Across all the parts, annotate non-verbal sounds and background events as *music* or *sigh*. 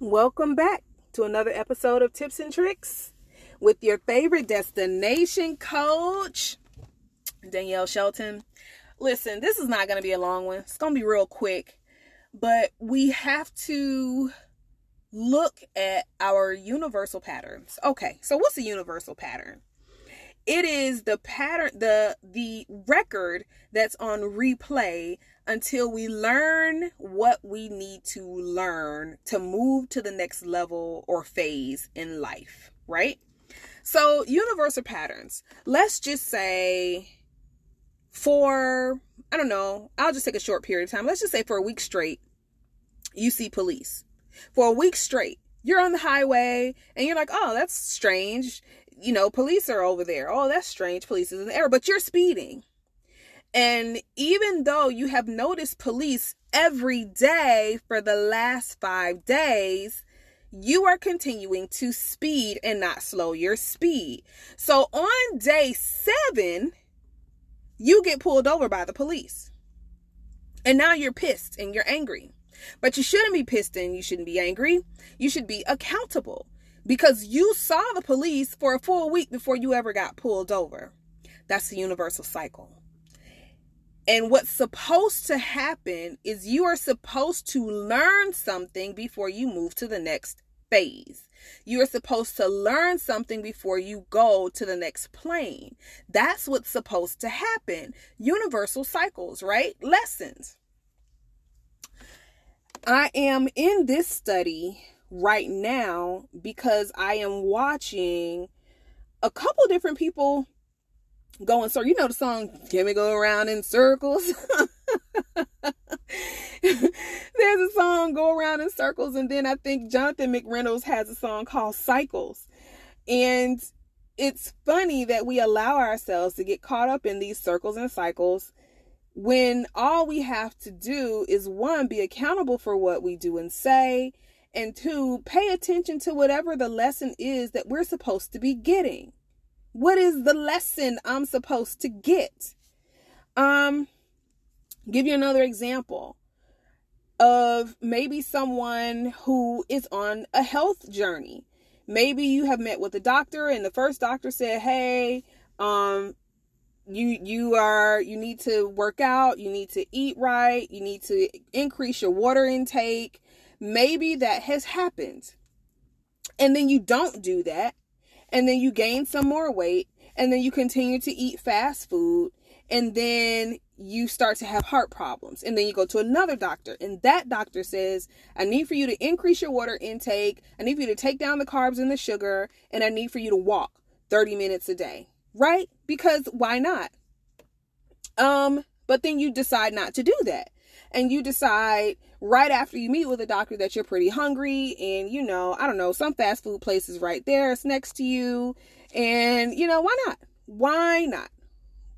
welcome back to another episode of Tips and Tricks with your favorite destination coach, Danielle Shelton. Listen, this is not going to be a long one, it's going to be real quick, but we have to look at our universal patterns. Okay, so what's a universal pattern? It is the pattern the the record that's on replay until we learn what we need to learn to move to the next level or phase in life, right? So, universal patterns. Let's just say for I don't know, I'll just take a short period of time. Let's just say for a week straight, you see police. For a week straight, you're on the highway and you're like, oh, that's strange you know, police are over there. Oh, that's strange. Police is in the but you're speeding. And even though you have noticed police every day for the last five days, you are continuing to speed and not slow your speed. So on day seven, you get pulled over by the police. And now you're pissed and you're angry. But you shouldn't be pissed and you shouldn't be angry. You should be accountable because you saw the police for a full week before you ever got pulled over. That's the universal cycle. And what's supposed to happen is you are supposed to learn something before you move to the next phase. You are supposed to learn something before you go to the next plane. That's what's supposed to happen. Universal cycles, right? Lessons. I am in this study right now because I am watching a couple different people going so you know the song can we go around in circles? *laughs* There's a song go around in circles and then i think jonathan mcreynolds has a song called cycles and it's funny that we allow ourselves to get caught up in these circles and cycles when all we have to do is one be accountable for what we do and say and two, pay attention to whatever the lesson is that we're supposed to be getting. What is the lesson I'm supposed to get? Um, give you another example of maybe someone who is on a health journey. Maybe you have met with a doctor and the first doctor said, "Hey, um you you are you need to work out, you need to eat right, you need to increase your water intake, maybe that has happened. And then you don't do that. And then you gain some more weight. And then you continue to eat fast food. And then you start to have heart problems. And then you go to another doctor. And that doctor says, I need for you to increase your water intake. I need for you to take down the carbs and the sugar. And I need for you to walk 30 minutes a day. Right? Because why not? Um, but then you decide not to do that and you decide right after you meet with a doctor that you're pretty hungry and you know, I don't know, some fast food places right there, it's next to you. And you know, why not? Why not?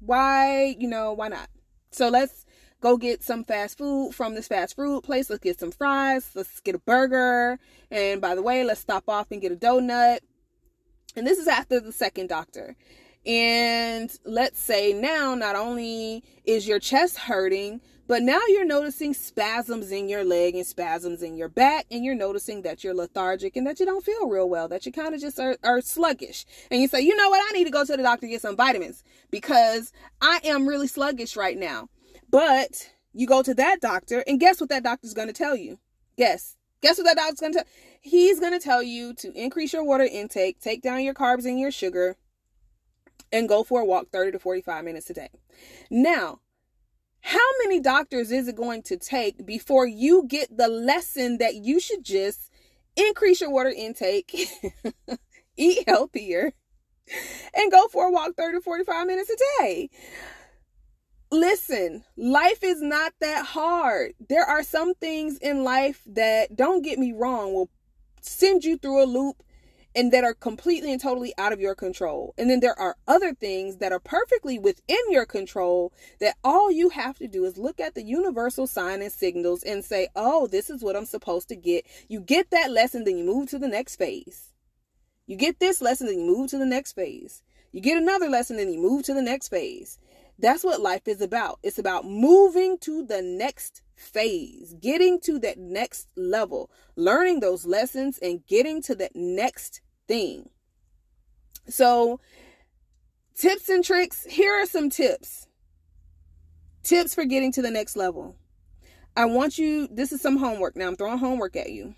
Why, you know, why not? So let's go get some fast food from this fast food place. Let's get some fries. Let's get a burger. And by the way, let's stop off and get a donut. And this is after the second doctor. And let's say now, not only is your chest hurting, but now you're noticing spasms in your leg and spasms in your back, and you're noticing that you're lethargic and that you don't feel real well, that you kind of just are, are sluggish. And you say, you know what, I need to go to the doctor to get some vitamins because I am really sluggish right now. But you go to that doctor, and guess what that doctor's going to tell you? Guess. Guess what that doctor's going to tell? He's going to tell you to increase your water intake, take down your carbs and your sugar, and go for a walk 30 to 45 minutes a day. Now, how many doctors is it going to take before you get the lesson that you should just increase your water intake, *laughs* eat healthier, and go for a walk 30 to 45 minutes a day? Listen, life is not that hard. There are some things in life that, don't get me wrong, will send you through a loop and that are completely and totally out of your control. And then there are other things that are perfectly within your control that all you have to do is look at the universal sign and signals and say, oh, this is what I'm supposed to get. You get that lesson, then you move to the next phase. You get this lesson, then you move to the next phase. You get another lesson, then you move to the next phase. That's what life is about. It's about moving to the next phase, getting to that next level, learning those lessons and getting to that next thing. So, tips and tricks here are some tips. Tips for getting to the next level. I want you, this is some homework. Now I'm throwing homework at you.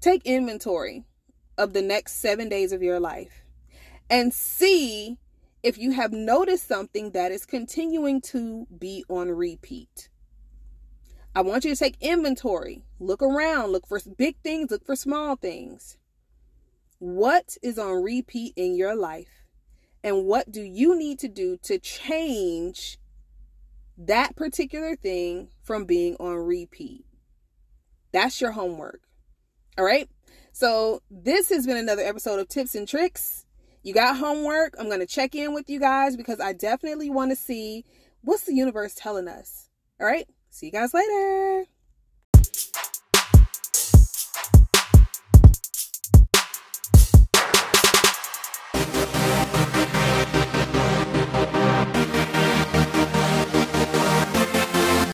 Take inventory of the next seven days of your life and see if you have noticed something that is continuing to be on repeat. I want you to take inventory, look around, look for big things, look for small things. What is on repeat in your life? And what do you need to do to change that particular thing from being on repeat? That's your homework. All right. So, this has been another episode of Tips and Tricks. You got homework. I'm going to check in with you guys because I definitely want to see what's the universe telling us. All right. See you guys later.